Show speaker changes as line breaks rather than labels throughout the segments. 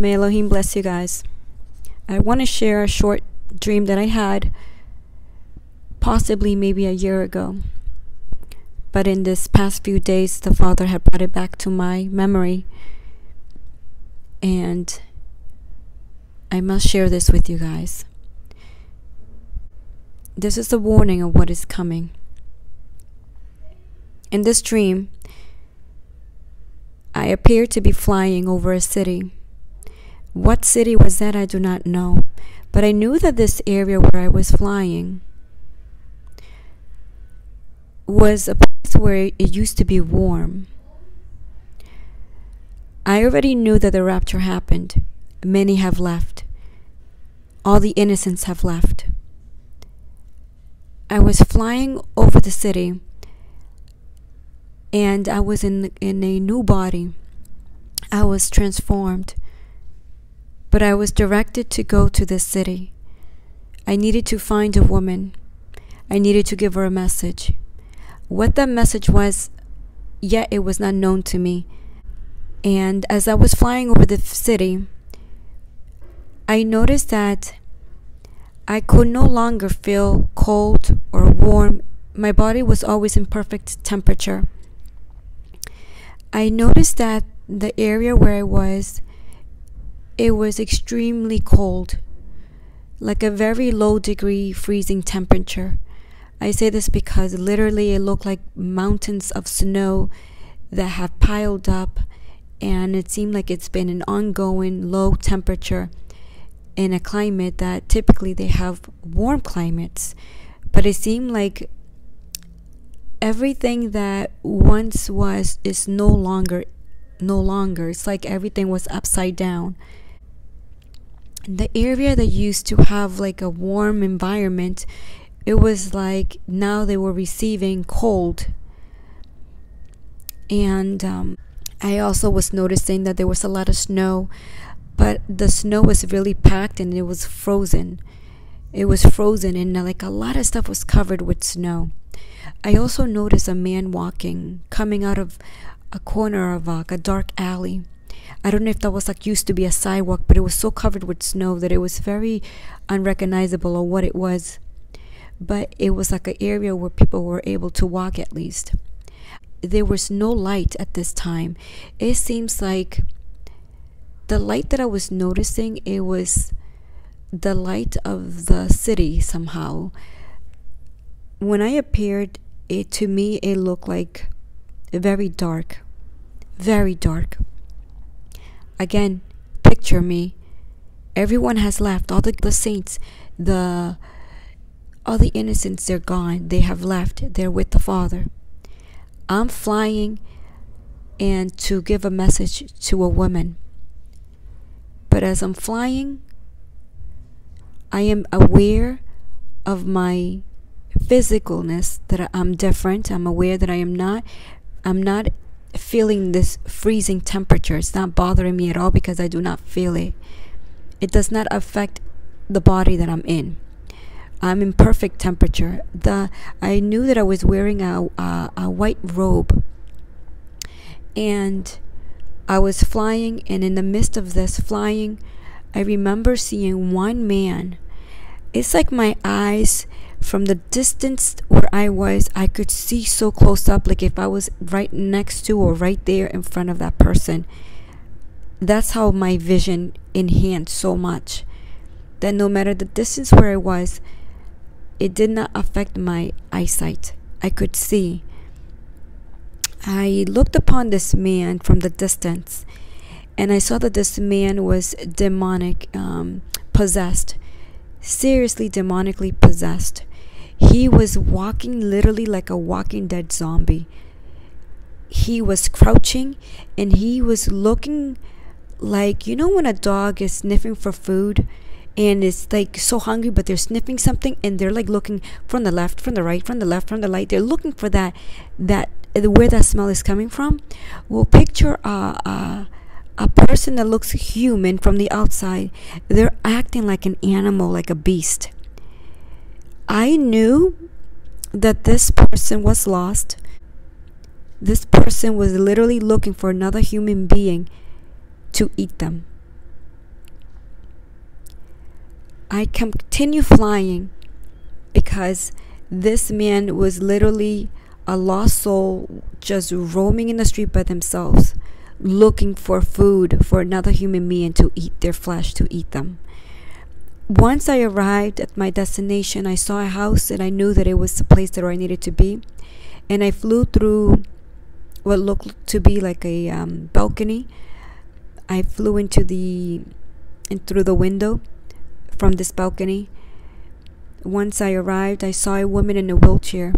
May Elohim bless you guys. I want to share a short dream that I had possibly maybe a year ago. But in this past few days, the Father had brought it back to my memory. And I must share this with you guys. This is the warning of what is coming. In this dream, I appeared to be flying over a city. What city was that? I do not know. But I knew that this area where I was flying was a place where it used to be warm. I already knew that the rapture happened. Many have left. All the innocents have left. I was flying over the city and I was in in a new body. I was transformed. But I was directed to go to this city. I needed to find a woman. I needed to give her a message. What that message was, yet it was not known to me. And as I was flying over the city, I noticed that I could no longer feel cold or warm. My body was always in perfect temperature. I noticed that the area where I was, it was extremely cold, like a very low degree freezing temperature. I say this because literally it looked like mountains of snow that have piled up, and it seemed like it's been an ongoing low temperature in a climate that typically they have warm climates. But it seemed like everything that once was is no longer no longer. It's like everything was upside down. The area that used to have like a warm environment it was like now they were receiving cold. And um, I also was noticing that there was a lot of snow, but the snow was really packed and it was frozen. It was frozen, and uh, like a lot of stuff was covered with snow. I also noticed a man walking, coming out of a corner of like a dark alley. I don't know if that was like used to be a sidewalk, but it was so covered with snow that it was very unrecognizable or what it was but it was like an area where people were able to walk at least. There was no light at this time. It seems like the light that I was noticing, it was the light of the city somehow. When I appeared, it to me it looked like very dark. Very dark. Again, picture me. Everyone has left, all the, the saints, the all the innocents, they're gone. They have left. They're with the Father. I'm flying and to give a message to a woman. But as I'm flying, I am aware of my physicalness that I'm different. I'm aware that I am not I'm not feeling this freezing temperature. It's not bothering me at all because I do not feel it. It does not affect the body that I'm in. I'm in perfect temperature. The I knew that I was wearing a, a, a white robe, and I was flying. And in the midst of this flying, I remember seeing one man. It's like my eyes from the distance where I was, I could see so close up, like if I was right next to or right there in front of that person. That's how my vision enhanced so much that no matter the distance where I was, it did not affect my eyesight. I could see. I looked upon this man from the distance and I saw that this man was demonic, um, possessed, seriously demonically possessed. He was walking literally like a walking dead zombie. He was crouching and he was looking like, you know, when a dog is sniffing for food and it's like so hungry but they're sniffing something and they're like looking from the left from the right from the left from the right they're looking for that that uh, where that smell is coming from. Well picture a, a person that looks human from the outside. They're acting like an animal like a beast i knew that this person was lost this person was literally looking for another human being to eat them I continue flying because this man was literally a lost soul just roaming in the street by themselves, looking for food for another human being to eat their flesh, to eat them. Once I arrived at my destination, I saw a house and I knew that it was the place that I needed to be. And I flew through what looked to be like a um, balcony. I flew into the and through the window from this balcony. Once I arrived, I saw a woman in a wheelchair.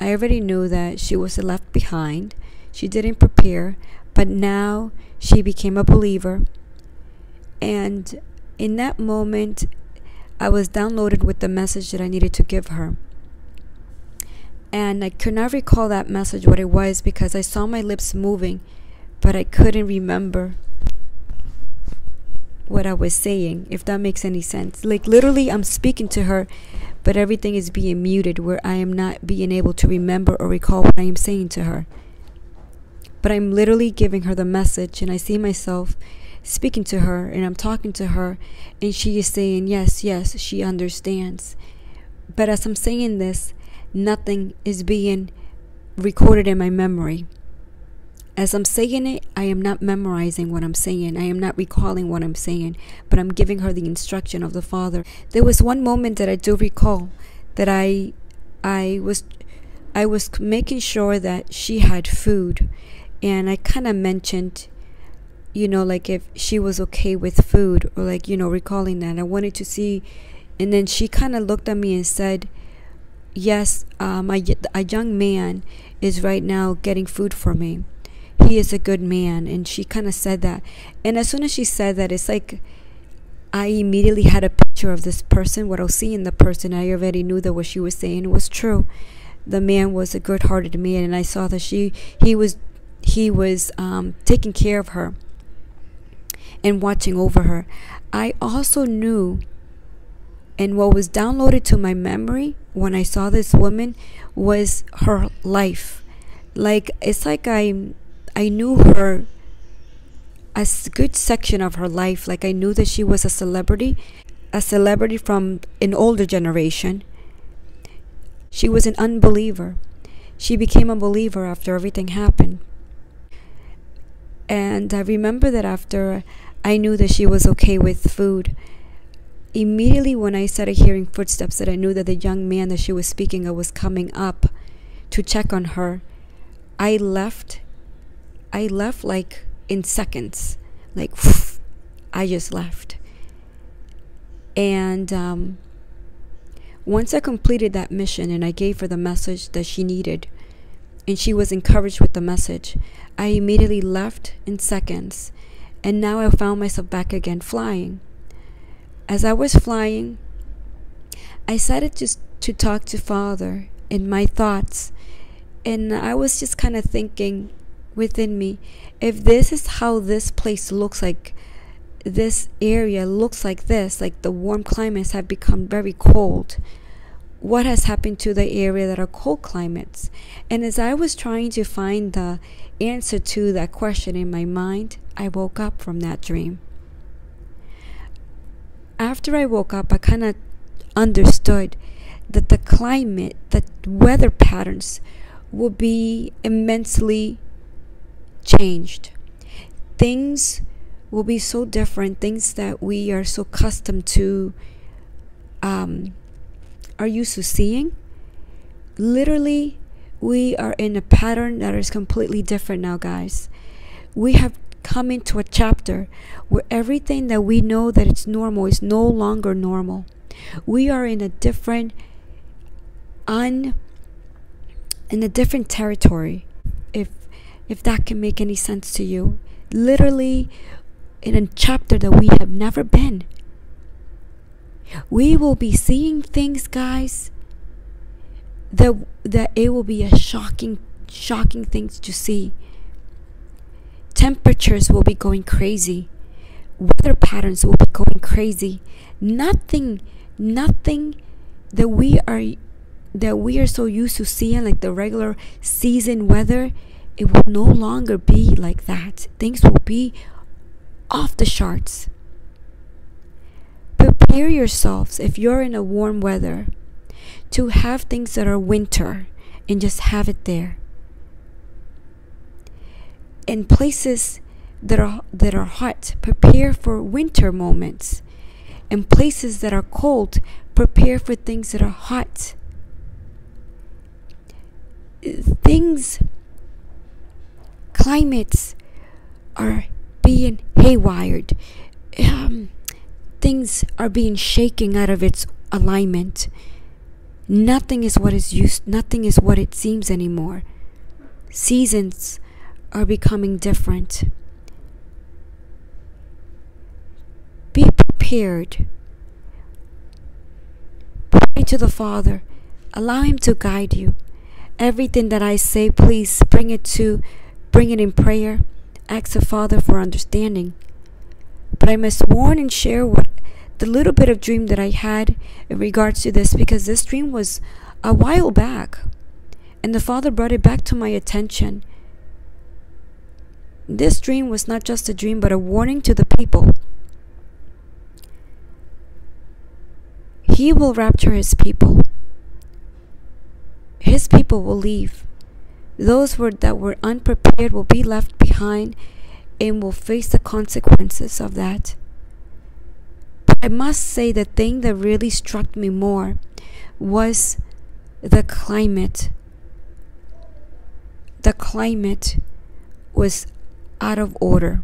I already knew that she was left behind. She didn't prepare, but now she became a believer. And in that moment, I was downloaded with the message that I needed to give her. And I could not recall that message, what it was, because I saw my lips moving, but I couldn't remember what I was saying, if that makes any sense. Like, literally, I'm speaking to her, but everything is being muted where I am not being able to remember or recall what I am saying to her. But I'm literally giving her the message, and I see myself speaking to her, and I'm talking to her, and she is saying, Yes, yes, she understands. But as I'm saying this, nothing is being recorded in my memory. As I'm saying it, I am not memorizing what I'm saying. I am not recalling what I'm saying, but I'm giving her the instruction of the Father. There was one moment that I do recall that I I was I was making sure that she had food and I kind of mentioned you know like if she was okay with food or like you know recalling that I wanted to see and then she kind of looked at me and said yes um, a, a young man is right now getting food for me he is a good man. And she kind of said that. And as soon as she said that, it's like I immediately had a picture of this person, what I was seeing the person. I already knew that what she was saying was true. The man was a good hearted man, and I saw that she he was he was um, taking care of her and watching over her. I also knew and what was downloaded to my memory when I saw this woman was her life. Like it's like I I knew her a good section of her life. Like I knew that she was a celebrity, a celebrity from an older generation. She was an unbeliever. She became a believer after everything happened. And I remember that after I knew that she was okay with food, immediately when I started hearing footsteps, that I knew that the young man that she was speaking of was coming up to check on her, I left I left like in seconds. Like, I just left. And um, once I completed that mission and I gave her the message that she needed, and she was encouraged with the message, I immediately left in seconds. And now I found myself back again flying. As I was flying, I started to, to talk to Father in my thoughts. And I was just kind of thinking, within me if this is how this place looks like this area looks like this like the warm climates have become very cold what has happened to the area that are cold climates and as i was trying to find the answer to that question in my mind i woke up from that dream after i woke up i kind of understood that the climate the weather patterns will be immensely changed. Things will be so different, things that we are so accustomed to, um, are to seeing. Literally, we are in a pattern that is completely different now, guys. We have come into a chapter where everything that we know that it's normal is no longer normal. We are in a different un in a different territory if if that can make any sense to you. Literally, in a chapter that we have never been. We will be seeing things, guys, that, that it will be a shocking, shocking things to see. Temperatures will be going crazy. Weather patterns will be going crazy. Nothing, nothing that we are that we are so used to seeing like the regular season weather it will no longer be like that. Things will be off the charts. Prepare yourselves if you're in a warm weather to have things that are winter and just have it there. In places that are that are hot, prepare for winter moments. In places that are cold, prepare for things that are hot. Things climates are being haywired. Um, things are being shaken out of its alignment. Nothing is what is used, nothing is what it seems anymore. Seasons are becoming different. Be prepared. Pray to the Father. Allow Him to guide you. Everything that I say, please bring it to, bring it in prayer. Ask the Father for understanding. But I must warn and share what the little bit of dream that I had in regards to this because this dream was a while back and the Father brought it back to my attention. This dream was not just a dream but a warning to the people. He will rapture his people. His people will leave. Those were, that were unprepared will be left behind and will face the consequences of that. I must say the thing that really struck me more was the climate. The climate was out of order.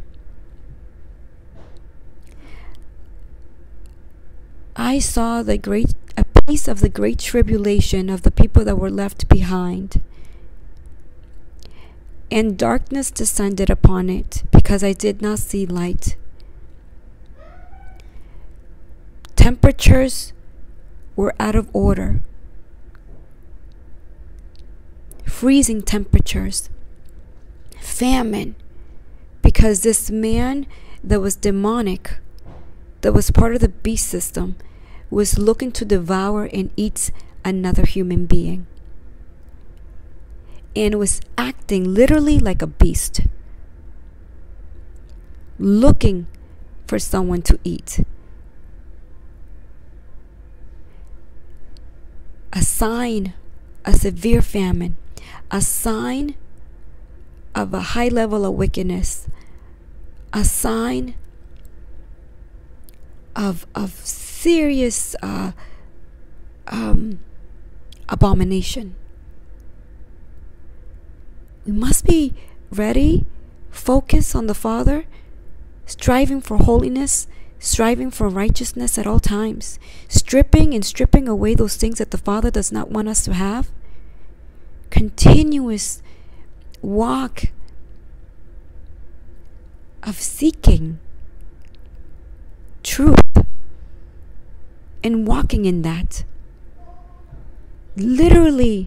I saw the great a piece of the great tribulation of the people that were left behind. And darkness descended upon it because I did not see light. Temperatures were out of order. Freezing temperatures, famine, because this man that was demonic, that was part of the beast system, was looking to devour and eat another human being. And was acting literally like a beast, looking for someone to eat. A sign, a severe famine, a sign of a high level of wickedness, a sign of of serious uh, um, abomination. We must be ready, focus on the Father, striving for holiness, striving for righteousness at all times, stripping and stripping away those things that the Father does not want us to have. Continuous walk of seeking truth and walking in that. Literally,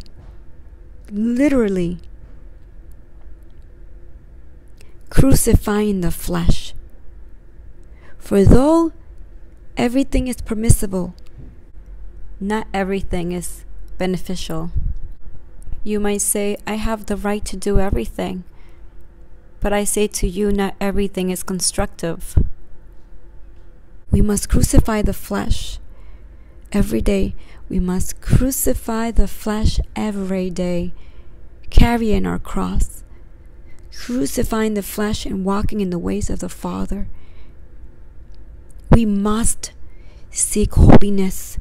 literally crucifying the flesh for though everything is permissible, not everything is beneficial. You might say, I have the right to do everything. But I say to you, not everything is constructive. We must crucify the flesh every day. We must crucify the flesh every day, carrying our cross, crucifying the flesh and walking in the ways of the Father. We must seek holiness,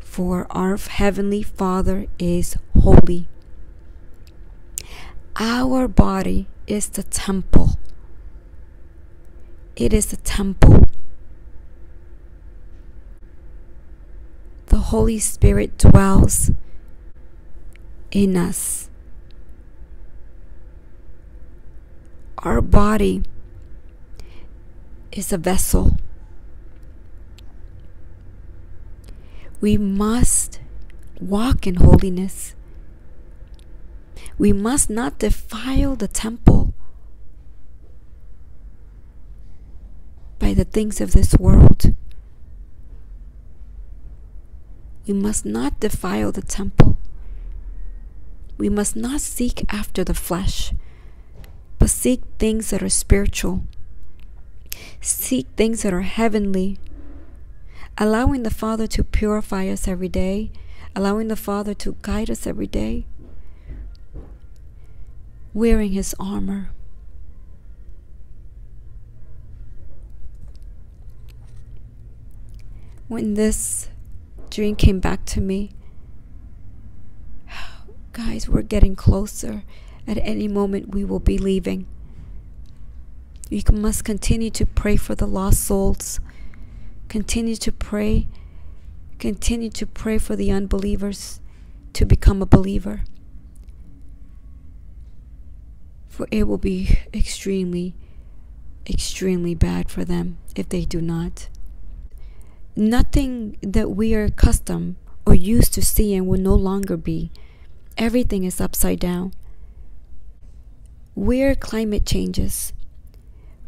for our Heavenly Father is holy. Our body is the temple. It is the temple. The Holy Spirit dwells in us. Our body is a vessel. We must walk in holiness. We must not defile the temple by the things of this world. We must not defile the temple. We must not seek after the flesh, but seek things that are spiritual. Seek things that are heavenly allowing the Father to purify us every day, allowing the Father to guide us every day, wearing His armor. When this dream came back to me, guys, we're getting closer. At any moment, we will be leaving. You must continue to pray for the lost souls. Continue to pray. Continue to pray for the unbelievers to become a believer. For it will be extremely, extremely bad for them if they do not. Nothing that we are accustomed or used to seeing will no longer be. Everything is upside down. Where climate changes,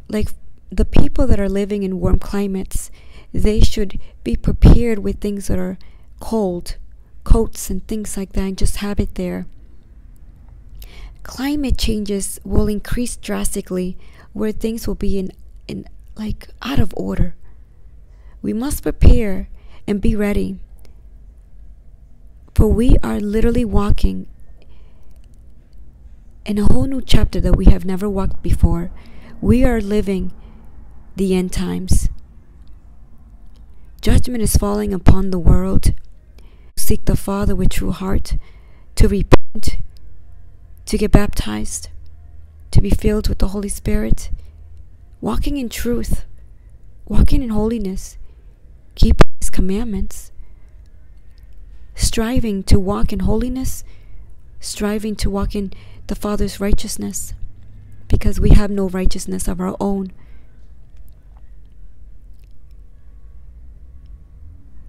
like the people that are living in warm climates, they should be prepared with things that are cold, coats and things like that, and just have it there. Climate changes will increase drastically where things will be in, in like out of order. We must prepare and be ready. For we are literally walking in a whole new chapter that we have never walked before. We are living the end times. Judgment is falling upon the world. Seek the Father with true heart, to repent, to get baptized, to be filled with the Holy Spirit, walking in truth, walking in holiness, keeping His commandments, striving to walk in holiness, striving to walk in the Father's righteousness because we have no righteousness of our own.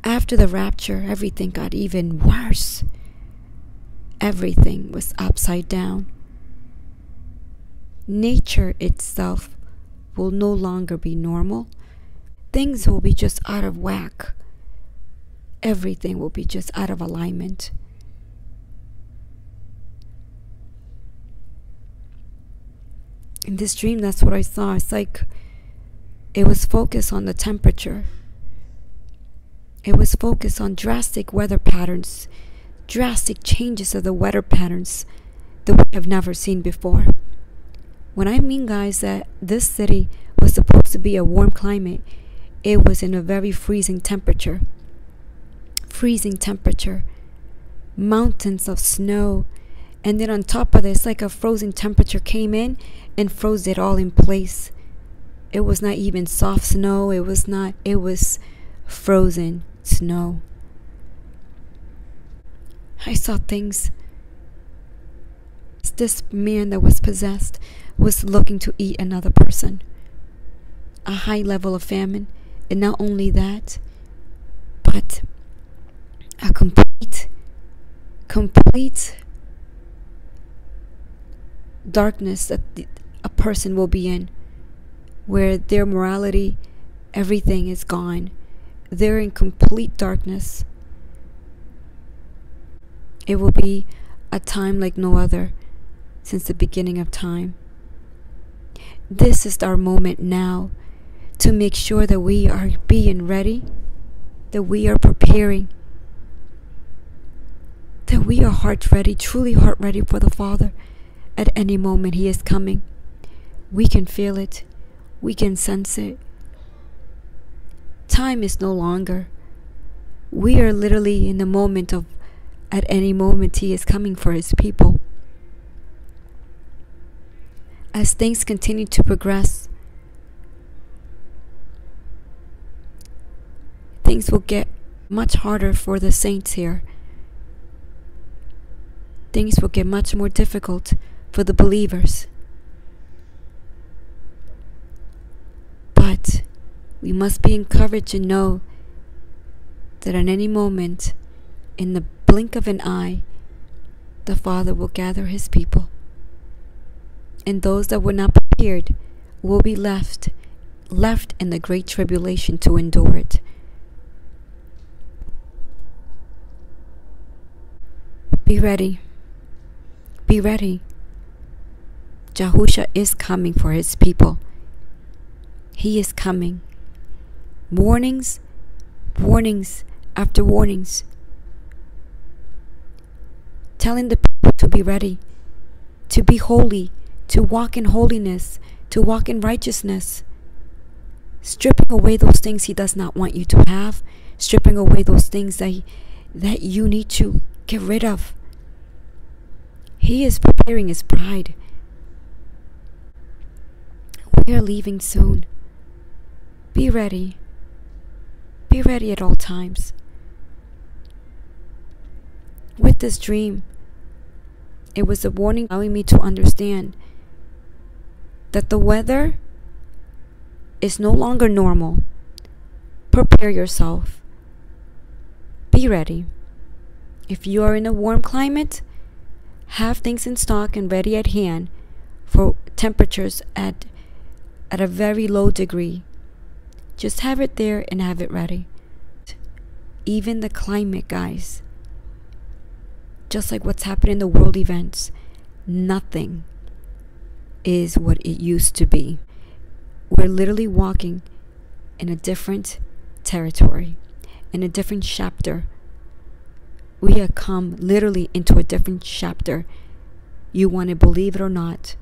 After the rapture, everything got even worse. Everything was upside down. Nature itself will no longer be normal. Things will be just out of whack. Everything will be just out of alignment. in this dream, that's what I saw. It's like it was focused on the temperature. It was focused on drastic weather patterns, drastic changes of the weather patterns that we have never seen before. When I mean, guys, that this city was supposed to be a warm climate, it was in a very freezing temperature. Freezing temperature. Mountains of snow. And then on top of this, like a frozen temperature came in and froze it all in place. It was not even soft snow, it was not, it was frozen snow. I saw things. This man that was possessed was looking to eat another person. A high level of famine, and not only that, but a complete, complete darkness that a person will be in, where their morality, everything is gone. They're in complete darkness. It will be a time like no other since the beginning of time. This is our moment now to make sure that we are being ready, that we are preparing, that we are heart ready, truly heart ready for the Father. At any moment, He is coming. We can feel it. We can sense it. Time is no longer. We are literally in the moment of, at any moment, He is coming for His people. As things continue to progress, things will get much harder for the saints here. Things will get much more difficult for the believers. But we must be encouraged to know that at any moment, in the blink of an eye, the Father will gather his people. And those that were not prepared will be left, left in the great tribulation to endure it. Be ready. Be ready. Jahusha is coming for his people. He is coming. Warnings warnings after warnings, telling the people to be ready, to be holy, to walk in holiness, to walk in righteousness, stripping away those things He does not want you to have, stripping away those things that, that you need to get rid of. He is preparing His bride. We are leaving soon. Be ready. Be ready at all times. With this dream, it was a warning allowing me to understand that the weather is no longer normal. Prepare yourself. Be ready. If you are in a warm climate, have things in stock and ready at hand for temperatures at at a very low degree. Just have it there and have it ready. Even the climate, guys, just like what's happening in the world events, nothing is what it used to be. We're literally walking in a different territory, in a different chapter. We have come literally into a different chapter. You want to believe it or not.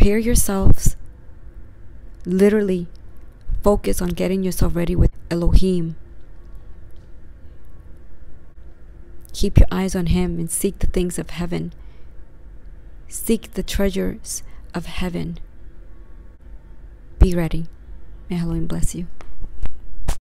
Prepare yourselves. Literally, focus on getting yourself ready with Elohim. Keep your eyes on Him and seek the things of heaven. Seek the treasures of heaven. Be ready. May Elohim bless you.